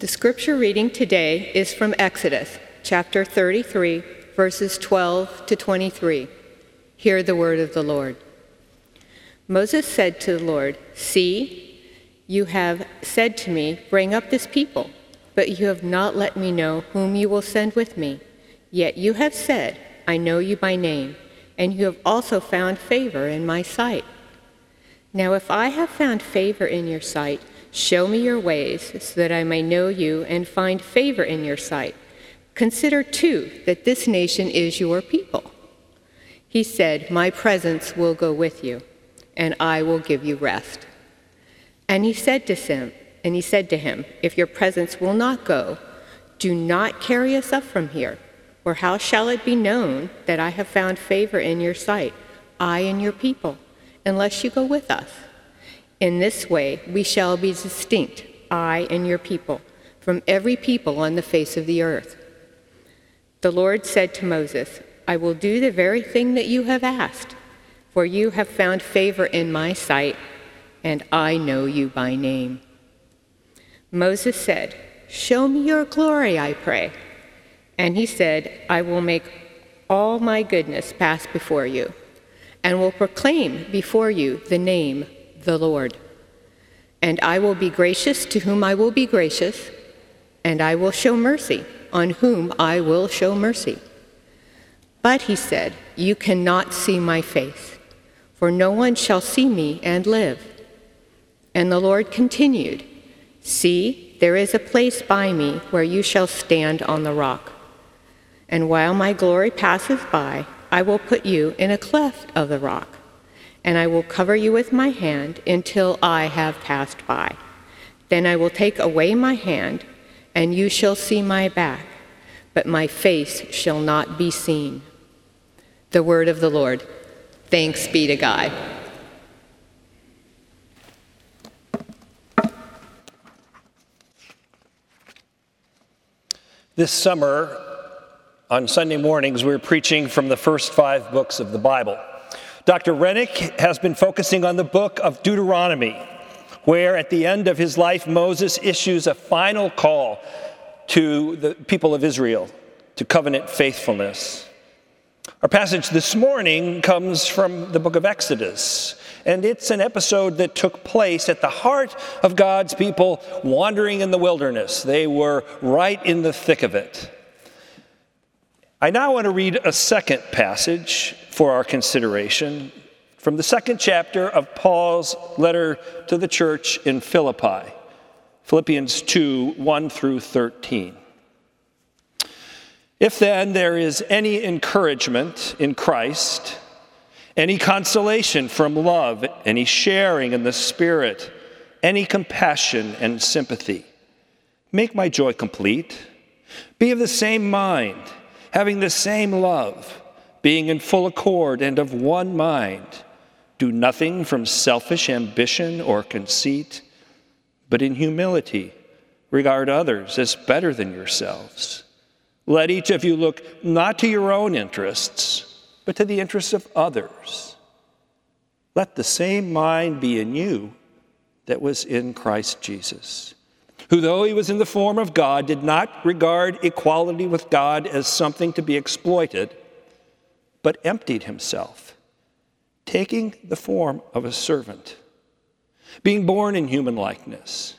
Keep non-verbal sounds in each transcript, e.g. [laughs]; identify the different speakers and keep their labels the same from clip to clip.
Speaker 1: The scripture reading today is from Exodus chapter 33, verses 12 to 23. Hear the word of the Lord. Moses said to the Lord, See, you have said to me, Bring up this people, but you have not let me know whom you will send with me. Yet you have said, I know you by name, and you have also found favor in my sight. Now, if I have found favor in your sight, show me your ways, so that I may know you and find favor in your sight. Consider, too, that this nation is your people. He said, My presence will go with you and I will give you rest. And he said to him, and he said to him, If your presence will not go, do not carry us up from here, or how shall it be known that I have found favor in your sight, I and your people, unless you go with us? In this way we shall be distinct, I and your people, from every people on the face of the earth. The Lord said to Moses, I will do the very thing that you have asked for you have found favor in my sight, and I know you by name. Moses said, Show me your glory, I pray. And he said, I will make all my goodness pass before you, and will proclaim before you the name, the Lord. And I will be gracious to whom I will be gracious, and I will show mercy on whom I will show mercy. But he said, You cannot see my face for no one shall see me and live. And the Lord continued, See, there is a place by me where you shall stand on the rock. And while my glory passes by, I will put you in a cleft of the rock, and I will cover you with my hand until I have passed by. Then I will take away my hand, and you shall see my back, but my face shall not be seen. The word of the Lord. Thanks be to God.
Speaker 2: This summer, on Sunday mornings, we're preaching from the first five books of the Bible. Dr. Rennick has been focusing on the book of Deuteronomy, where at the end of his life, Moses issues a final call to the people of Israel to covenant faithfulness. Our passage this morning comes from the book of Exodus, and it's an episode that took place at the heart of God's people wandering in the wilderness. They were right in the thick of it. I now want to read a second passage for our consideration from the second chapter of Paul's letter to the church in Philippi, Philippians 2 1 through 13. If then there is any encouragement in Christ, any consolation from love, any sharing in the Spirit, any compassion and sympathy, make my joy complete. Be of the same mind, having the same love, being in full accord and of one mind. Do nothing from selfish ambition or conceit, but in humility regard others as better than yourselves. Let each of you look not to your own interests, but to the interests of others. Let the same mind be in you that was in Christ Jesus, who, though he was in the form of God, did not regard equality with God as something to be exploited, but emptied himself, taking the form of a servant, being born in human likeness.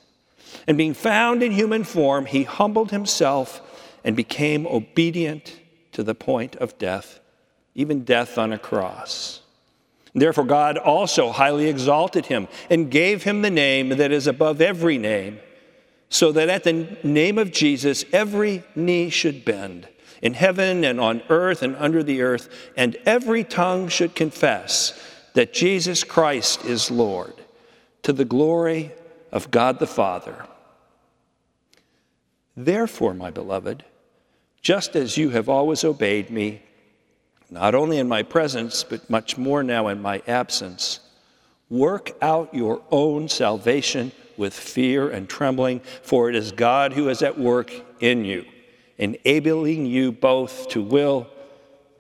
Speaker 2: And being found in human form, he humbled himself and became obedient to the point of death, even death on a cross. Therefore, God also highly exalted him and gave him the name that is above every name, so that at the name of Jesus every knee should bend in heaven and on earth and under the earth, and every tongue should confess that Jesus Christ is Lord, to the glory of God the Father. Therefore, my beloved, just as you have always obeyed me, not only in my presence, but much more now in my absence. Work out your own salvation with fear and trembling, for it is God who is at work in you, enabling you both to will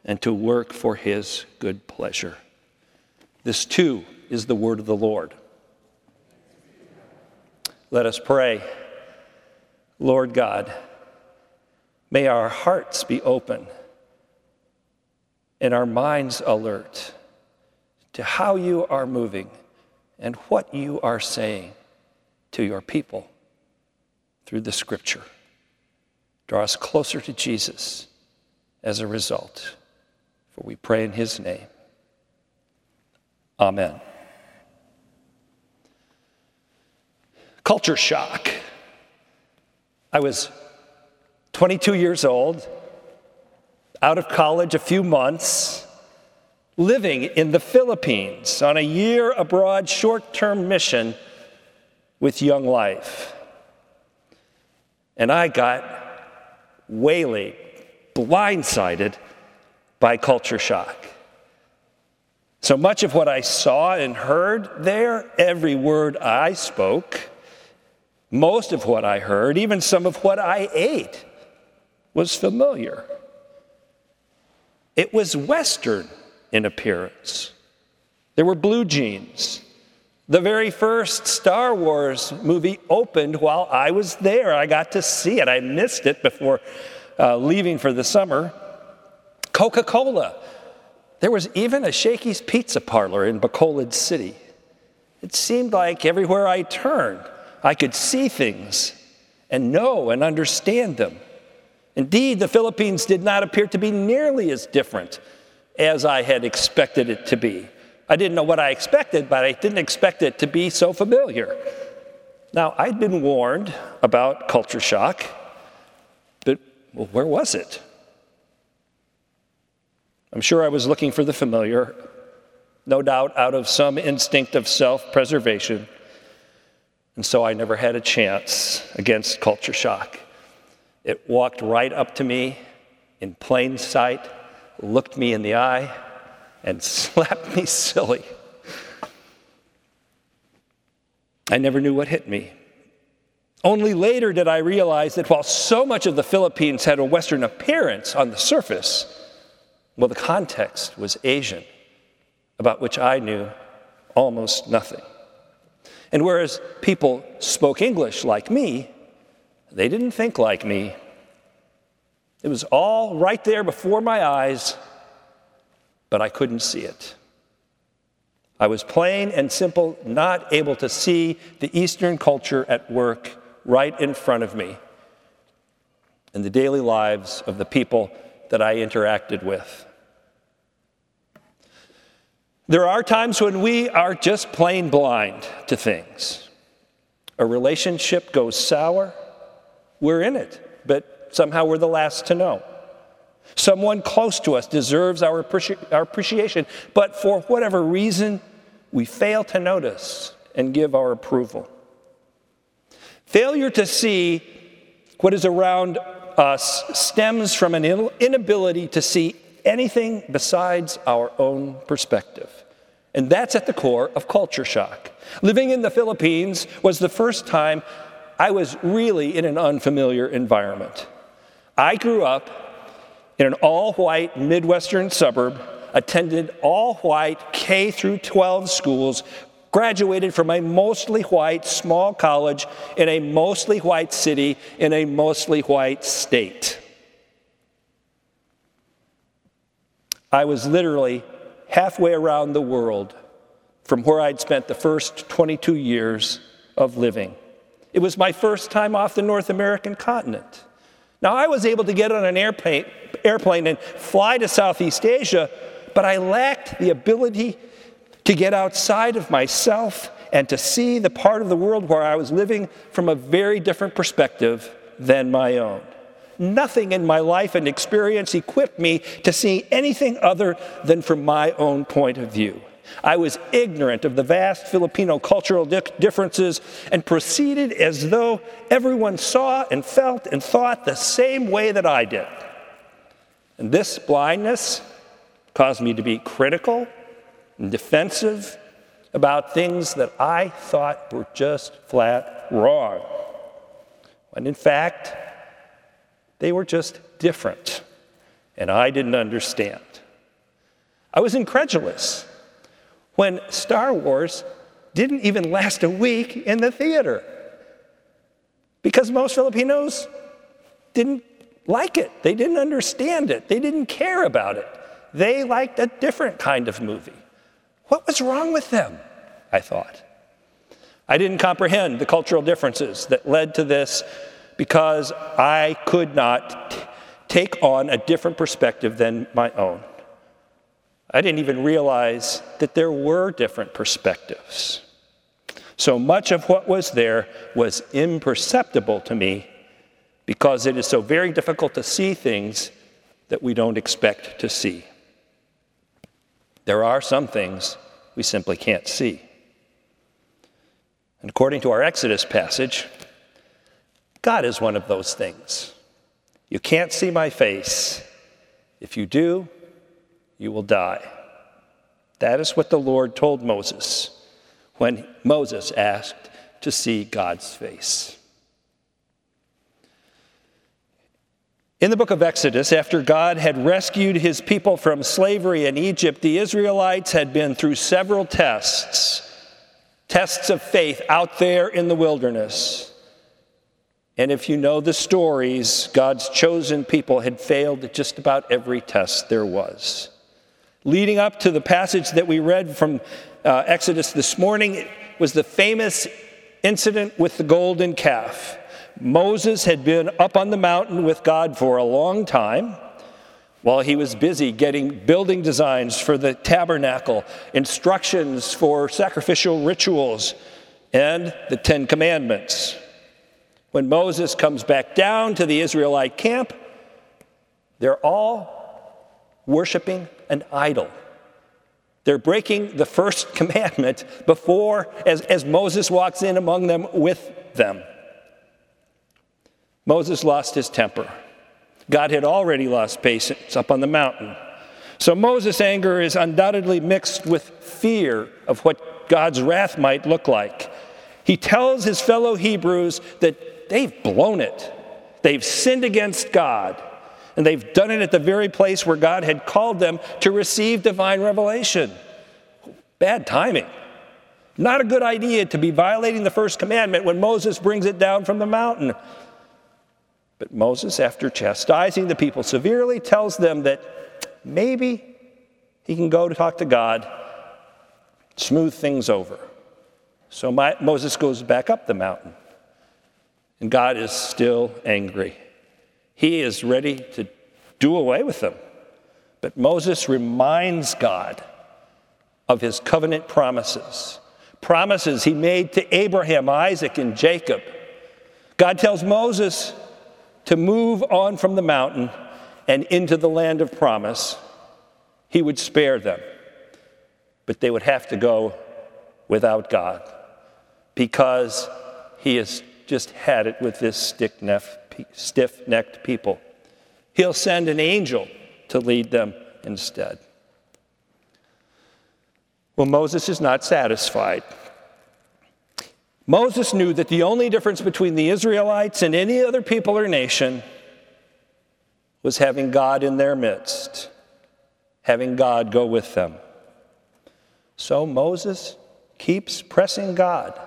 Speaker 2: and to work for his good pleasure. This too is the word of the Lord. Let us pray. Lord God, may our hearts be open and our minds alert to how you are moving and what you are saying to your people through the scripture. Draw us closer to Jesus as a result. For we pray in his name. Amen. Culture shock. I was 22 years old, out of college a few months, living in the Philippines on a year abroad short term mission with Young Life. And I got waylaid, blindsided by culture shock. So much of what I saw and heard there, every word I spoke, most of what I heard, even some of what I ate, was familiar. It was Western in appearance. There were blue jeans. The very first Star Wars movie opened while I was there. I got to see it. I missed it before uh, leaving for the summer. Coca Cola there was even a Shakey's Pizza Parlor in Bacolod City. It seemed like everywhere I turned, I could see things and know and understand them. Indeed, the Philippines did not appear to be nearly as different as I had expected it to be. I didn't know what I expected, but I didn't expect it to be so familiar. Now, I'd been warned about culture shock, but well, where was it? I'm sure I was looking for the familiar, no doubt out of some instinct of self preservation. And so I never had a chance against culture shock. It walked right up to me in plain sight, looked me in the eye, and [laughs] slapped me silly. I never knew what hit me. Only later did I realize that while so much of the Philippines had a Western appearance on the surface, well, the context was Asian, about which I knew almost nothing. And whereas people spoke English like me, they didn't think like me. It was all right there before my eyes, but I couldn't see it. I was plain and simple not able to see the Eastern culture at work right in front of me in the daily lives of the people that I interacted with. There are times when we are just plain blind to things. A relationship goes sour, we're in it, but somehow we're the last to know. Someone close to us deserves our, appreci- our appreciation, but for whatever reason, we fail to notice and give our approval. Failure to see what is around us stems from an inability to see anything besides our own perspective. And that's at the core of culture shock. Living in the Philippines was the first time I was really in an unfamiliar environment. I grew up in an all white Midwestern suburb, attended all white K through 12 schools, graduated from a mostly white small college in a mostly white city in a mostly white state. I was literally halfway around the world from where I'd spent the first 22 years of living. It was my first time off the North American continent. Now, I was able to get on an airplane, airplane and fly to Southeast Asia, but I lacked the ability to get outside of myself and to see the part of the world where I was living from a very different perspective than my own. Nothing in my life and experience equipped me to see anything other than from my own point of view. I was ignorant of the vast Filipino cultural di- differences and proceeded as though everyone saw and felt and thought the same way that I did. And this blindness caused me to be critical and defensive about things that I thought were just flat wrong. When in fact, they were just different, and I didn't understand. I was incredulous when Star Wars didn't even last a week in the theater. Because most Filipinos didn't like it, they didn't understand it, they didn't care about it. They liked a different kind of movie. What was wrong with them? I thought. I didn't comprehend the cultural differences that led to this because I could not t- take on a different perspective than my own. I didn't even realize that there were different perspectives. So much of what was there was imperceptible to me because it is so very difficult to see things that we don't expect to see. There are some things we simply can't see. And according to our Exodus passage, God is one of those things. You can't see my face. If you do, you will die. That is what the Lord told Moses when Moses asked to see God's face. In the book of Exodus, after God had rescued his people from slavery in Egypt, the Israelites had been through several tests, tests of faith out there in the wilderness. And if you know the stories, God's chosen people had failed at just about every test there was. Leading up to the passage that we read from uh, Exodus this morning was the famous incident with the golden calf. Moses had been up on the mountain with God for a long time while he was busy getting building designs for the tabernacle, instructions for sacrificial rituals, and the Ten Commandments. When Moses comes back down to the Israelite camp, they're all worshiping an idol. They're breaking the first [laughs] commandment before, as, as Moses walks in among them with them. Moses lost his temper. God had already lost patience up on the mountain. So Moses' anger is undoubtedly mixed with fear of what God's wrath might look like. He tells his fellow Hebrews that they've blown it, they've sinned against God, and they've done it at the very place where God had called them to receive divine revelation. Bad timing. Not a good idea to be violating the first commandment when Moses brings it down from the mountain. But Moses, after chastising the people severely, tells them that maybe he can go to talk to God, smooth things over. So my, Moses goes back up the mountain, and God is still angry. He is ready to do away with them. But Moses reminds God of his covenant promises, promises he made to Abraham, Isaac, and Jacob. God tells Moses, to move on from the mountain and into the land of promise, he would spare them. But they would have to go without God because he has just had it with this stiff necked people. He'll send an angel to lead them instead. Well, Moses is not satisfied. Moses knew that the only difference between the Israelites and any other people or nation was having God in their midst, having God go with them. So Moses keeps pressing God.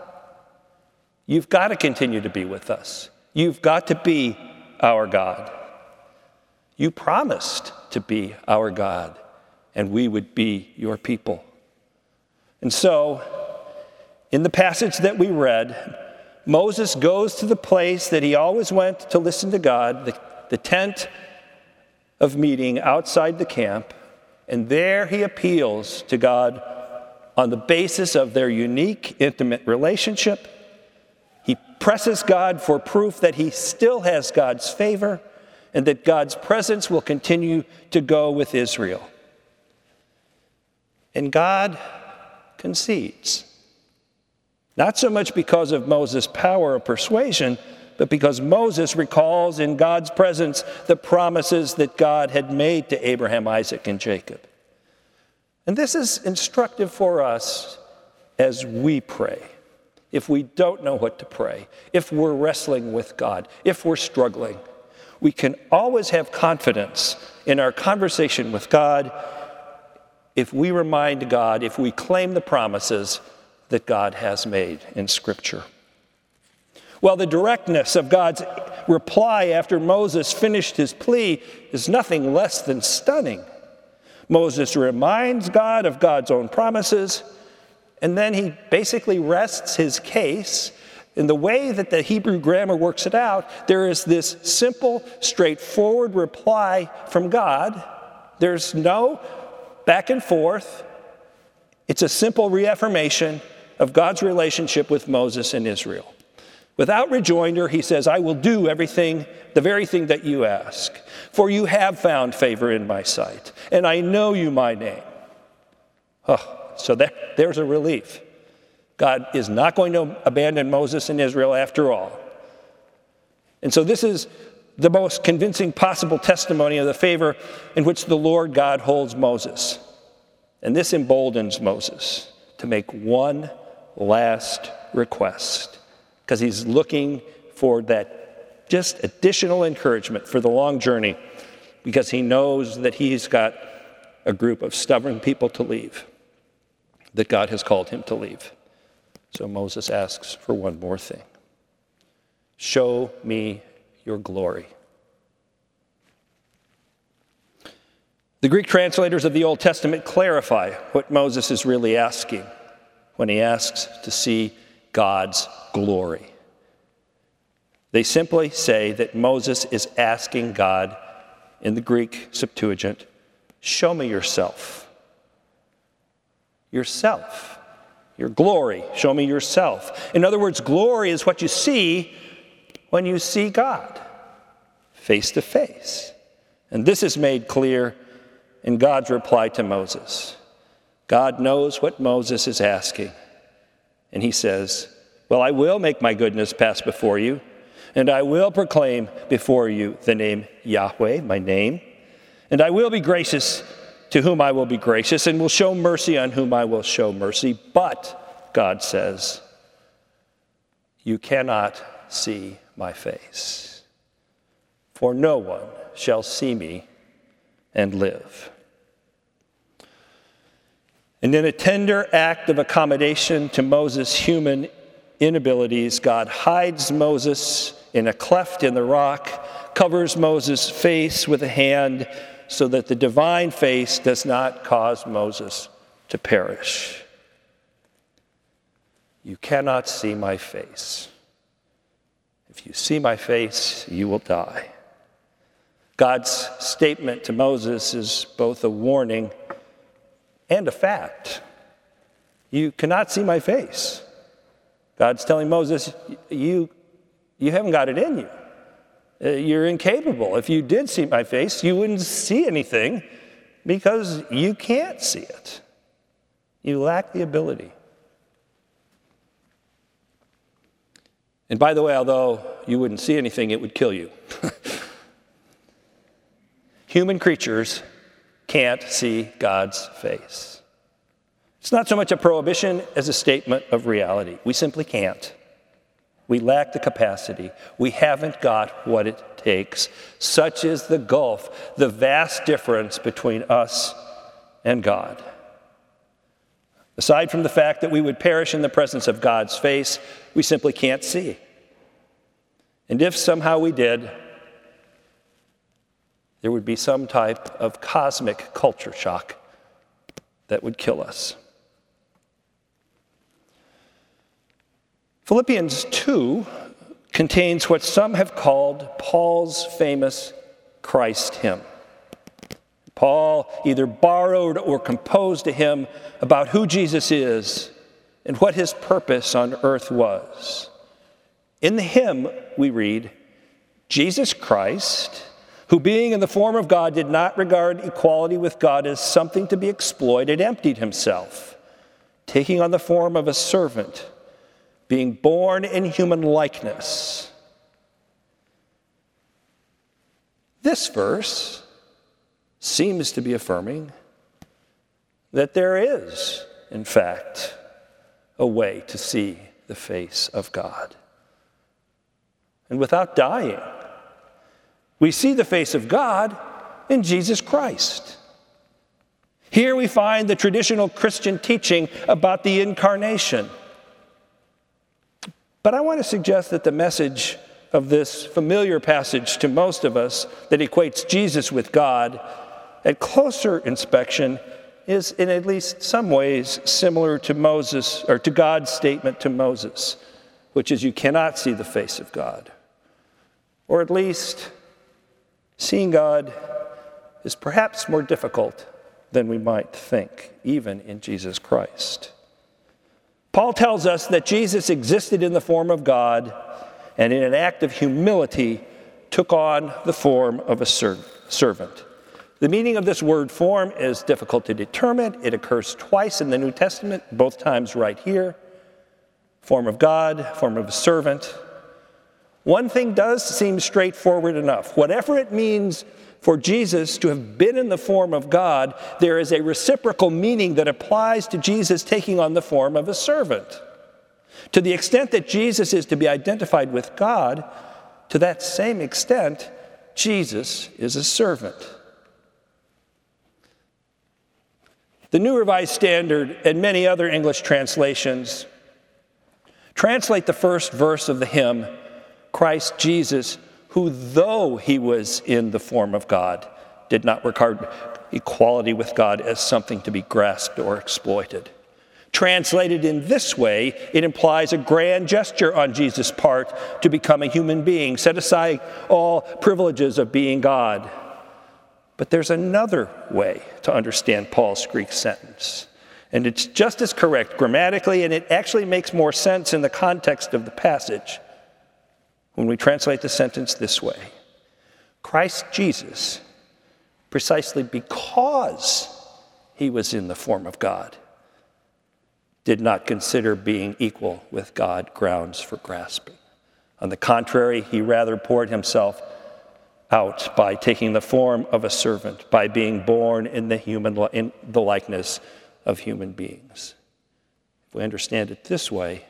Speaker 2: You've got to continue to be with us. You've got to be our God. You promised to be our God, and we would be your people. And so, in the passage that we read, Moses goes to the place that he always went to listen to God, the, the tent of meeting outside the camp, and there he appeals to God on the basis of their unique, intimate relationship. He presses God for proof that he still has God's favor and that God's presence will continue to go with Israel. And God concedes. Not so much because of Moses' power of persuasion, but because Moses recalls in God's presence the promises that God had made to Abraham, Isaac, and Jacob. And this is instructive for us as we pray. If we don't know what to pray, if we're wrestling with God, if we're struggling, we can always have confidence in our conversation with God if we remind God, if we claim the promises that God has made in Scripture. Well, the directness of God's reply after Moses finished his plea is nothing less than stunning. Moses reminds God of God's own promises, and then he basically rests his case. In the way that the Hebrew grammar works it out, there is this simple, straightforward reply from God. There's no back and forth. It's a simple reaffirmation of God's relationship with Moses and Israel. Without rejoinder, he says, I will do everything, the very thing that you ask. For you have found favor in my sight, and I know you my name. Oh, so there's a relief. God is not going to abandon Moses and Israel after all. And so this is the most convincing possible testimony of the favor in which the Lord God holds Moses. And this emboldens Moses to make one last request because he's looking for that just additional encouragement for the long journey because he knows that he's got a group of stubborn people to leave, that God has called him to leave. So Moses asks for one more thing Show me your glory. The Greek translators of the Old Testament clarify what Moses is really asking when he asks to see God's glory. They simply say that Moses is asking God in the Greek Septuagint, Show me yourself. Yourself. Your glory. Show me yourself. In other words, glory is what you see when you see God face to face. And this is made clear in God's reply to Moses. God knows what Moses is asking. And he says, Well, I will make my goodness pass before you, and I will proclaim before you the name Yahweh, my name, and I will be gracious to whom I will be gracious, and will show mercy on whom I will show mercy. But, God says, you cannot see my face, for no one shall see me and live. And in a tender act of accommodation to Moses' human inabilities, God hides Moses in a cleft in the rock, covers Moses' face with a hand so that the divine face does not cause Moses to perish. You cannot see my face. If you see my face, you will die. God's statement to Moses is both a warning and a fact. You cannot see my face. God's telling Moses, you, you haven't got it in you. Uh, you're incapable. If you did see my face, you wouldn't see anything because you can't see it. You lack the ability. And by the way, although you wouldn't see anything, it would kill you. [laughs] Human creatures can't see God's face. It's not so much a prohibition as a statement of reality. We simply can't. We lack the capacity. We haven't got what it takes. Such is the gulf, the vast difference between us and God. Aside from the fact that we would perish in the presence of God's face, we simply can't see. And if somehow we did, there would be some type of cosmic culture shock that would kill us. Philippians 2 contains what some have called Paul's famous Christ hymn. Paul either borrowed or composed a hymn about who Jesus is and what his purpose on earth was. In the hymn, we read, Jesus Christ who, being in the form of God, did not regard equality with God as something to be exploited, emptied himself, taking on the form of a servant, being born in human likeness. This verse seems to be affirming that there is, in fact, a way to see the face of God. And without dying, we see the face of God in Jesus Christ. Here we find the traditional Christian teaching about the incarnation. But I want to suggest that the message of this familiar passage to most of us that equates Jesus with God, at closer inspection, is in at least some ways similar to Moses or to God's statement to Moses, which is you cannot see the face of God. Or at least seeing God is perhaps more difficult than we might think, even in Jesus Christ. Paul tells us that Jesus existed in the form of God and in an act of humility took on the form of a servant. The meaning of this word form is difficult to determine. It occurs twice in the New Testament, both times right here form of God, form of a servant. One thing does seem straightforward enough. Whatever it means for Jesus to have been in the form of God, there is a reciprocal meaning that applies to Jesus taking on the form of a servant. To the extent that Jesus is to be identified with God, to that same extent, Jesus is a servant. The New Revised Standard and many other English translations translate the first verse of the hymn, Christ Jesus, who, though he was in the form of God, did not regard equality with God as something to be grasped or exploited. Translated in this way, it implies a grand gesture on Jesus' part to become a human being, set aside all privileges of being God. But there's another way to understand Paul's Greek sentence. And it's just as correct grammatically, and it actually makes more sense in the context of the passage when we translate the sentence this way Christ Jesus, precisely because he was in the form of God, did not consider being equal with God grounds for grasping. On the contrary, he rather poured himself out by taking the form of a servant, by being born in the, human, in the likeness of human beings. If we understand it this way,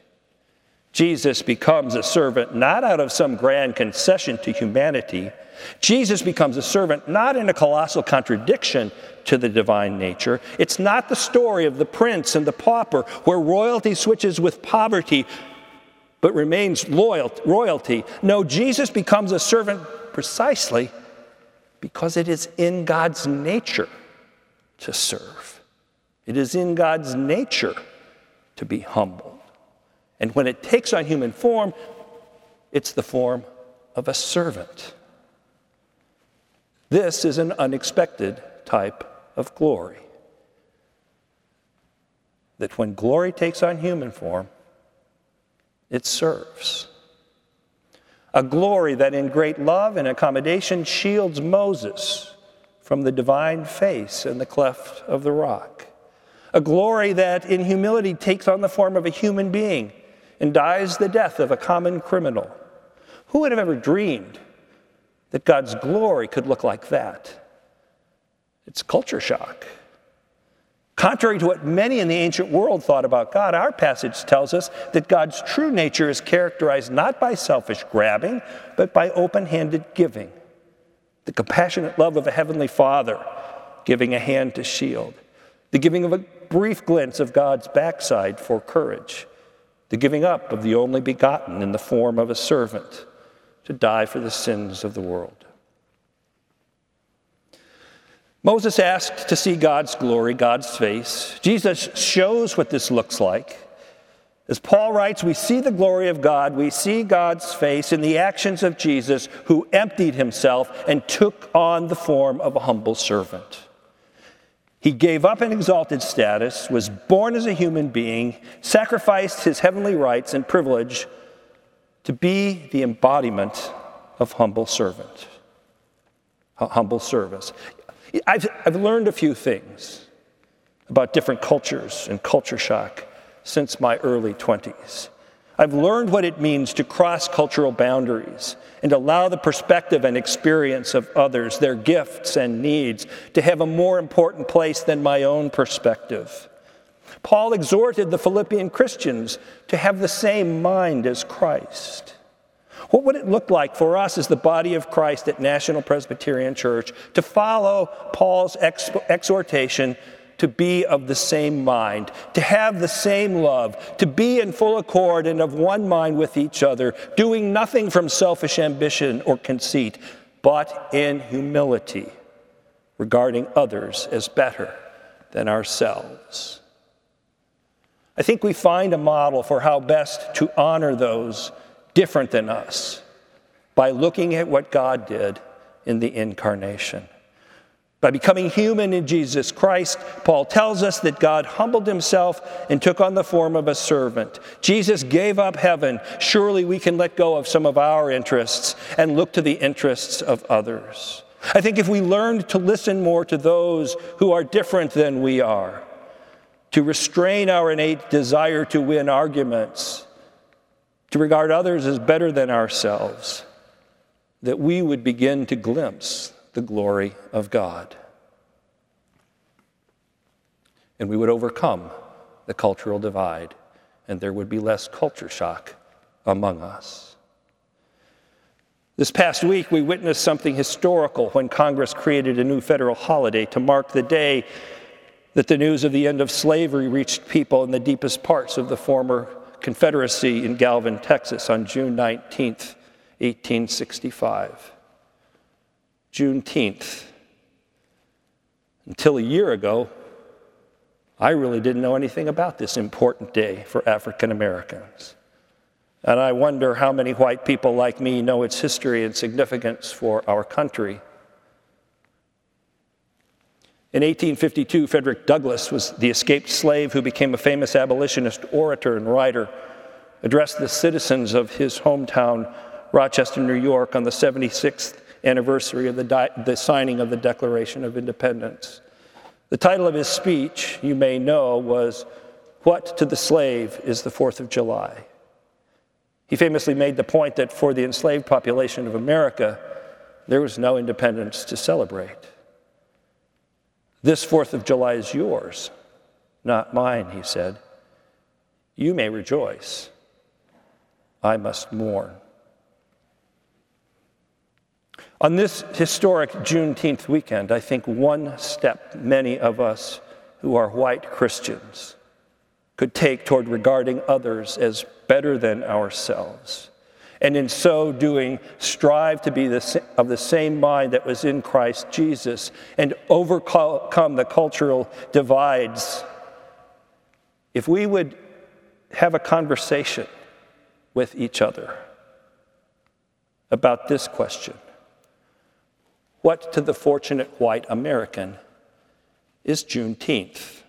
Speaker 2: Jesus becomes a servant not out of some grand concession to humanity. Jesus becomes a servant not in a colossal contradiction to the divine nature. It's not the story of the prince and the pauper where royalty switches with poverty but remains loyal, royalty. No, Jesus becomes a servant precisely because it is in God's nature to serve. It is in God's nature to be humble. And when it takes on human form, it's the form of a servant. This is an unexpected type of glory. That when glory takes on human form, it serves. A glory that in great love and accommodation shields Moses from the divine face in the cleft of the rock. A glory that in humility takes on the form of a human being and dies the death of a common criminal. Who would have ever dreamed that God's glory could look like that? It's culture shock. Contrary to what many in the ancient world thought about God, our passage tells us that God's true nature is characterized not by selfish grabbing, but by open handed giving. The compassionate love of a heavenly father giving a hand to shield, the giving of a brief glimpse of God's backside for courage, the giving up of the only begotten in the form of a servant to die for the sins of the world. Moses asked to see God's glory, God's face. Jesus shows what this looks like. As Paul writes, we see the glory of God, we see God's face in the actions of Jesus, who emptied himself and took on the form of a humble servant. He gave up an exalted status, was born as a human being, sacrificed his heavenly rights and privilege to be the embodiment of humble servant, humble service. I've, I've learned a few things about different cultures and culture shock since my early 20s. I've learned what it means to cross cultural boundaries and allow the perspective and experience of others, their gifts and needs, to have a more important place than my own perspective. Paul exhorted the Philippian Christians to have the same mind as Christ. What would it look like for us as the body of Christ at National Presbyterian Church to follow Paul's ex- exhortation to be of the same mind, to have the same love, to be in full accord and of one mind with each other, doing nothing from selfish ambition or conceit, but in humility, regarding others as better than ourselves. I think we find a model for how best to honor those different than us by looking at what God did in the incarnation. By becoming human in Jesus Christ, Paul tells us that God humbled himself and took on the form of a servant. Jesus gave up heaven. Surely we can let go of some of our interests and look to the interests of others. I think if we learned to listen more to those who are different than we are, to restrain our innate desire to win arguments, to regard others as better than ourselves, that we would begin to glimpse the glory of God. And we would overcome the cultural divide, and there would be less culture shock among us. This past week, we witnessed something historical when Congress created a new federal holiday to mark the day that the news of the end of slavery reached people in the deepest parts of the former Confederacy in Galvin, Texas on June 19, 1865. Juneteenth. Until a year ago, I really didn't know anything about this important day for African Americans. And I wonder how many white people like me know its history and significance for our country. In 1852, Frederick Douglass was the escaped slave who became a famous abolitionist orator and writer, addressed the citizens of his hometown, Rochester, New York, on the 76th anniversary of the, di- the signing of the Declaration of Independence. The title of his speech, you may know, was What to the Slave is the Fourth of July? He famously made the point that for the enslaved population of America, there was no independence to celebrate. This Fourth of July is yours, not mine, he said. You may rejoice. I must mourn. On this historic Juneteenth weekend, I think one step many of us who are white Christians could take toward regarding others as better than ourselves. And in so doing, strive to be the, of the same mind that was in Christ Jesus and overcome the cultural divides. If we would have a conversation with each other about this question What to the fortunate white American is Juneteenth?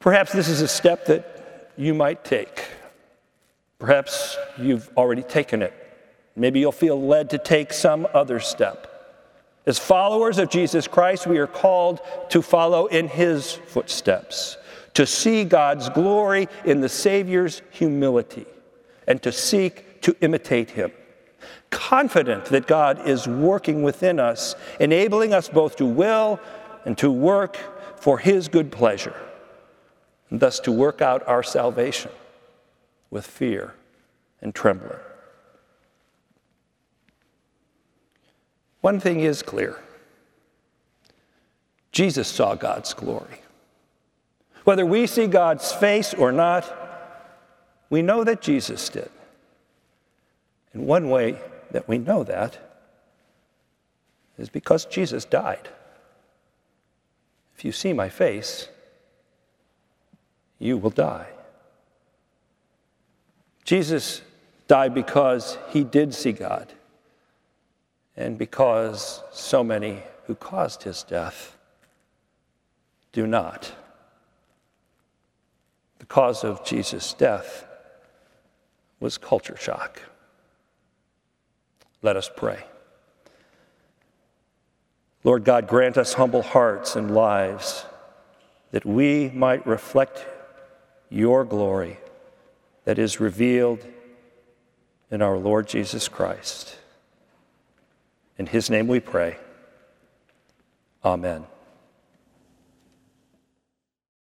Speaker 2: Perhaps this is a step that you might take. Perhaps you've already taken it. Maybe you'll feel led to take some other step. As followers of Jesus Christ, we are called to follow in his footsteps, to see God's glory in the Savior's humility, and to seek to imitate him. Confident that God is working within us, enabling us both to will and to work for his good pleasure and thus to work out our salvation with fear and trembling. One thing is clear Jesus saw God's glory. Whether we see God's face or not, we know that Jesus did. And one way that we know that is because Jesus died. If you see my face, you will die. Jesus died because he did see God and because so many who caused his death do not. The cause of Jesus' death was culture shock. Let us pray. Lord God, grant us humble hearts and lives that we might reflect your glory that is revealed in our Lord Jesus Christ. In his name we pray. Amen.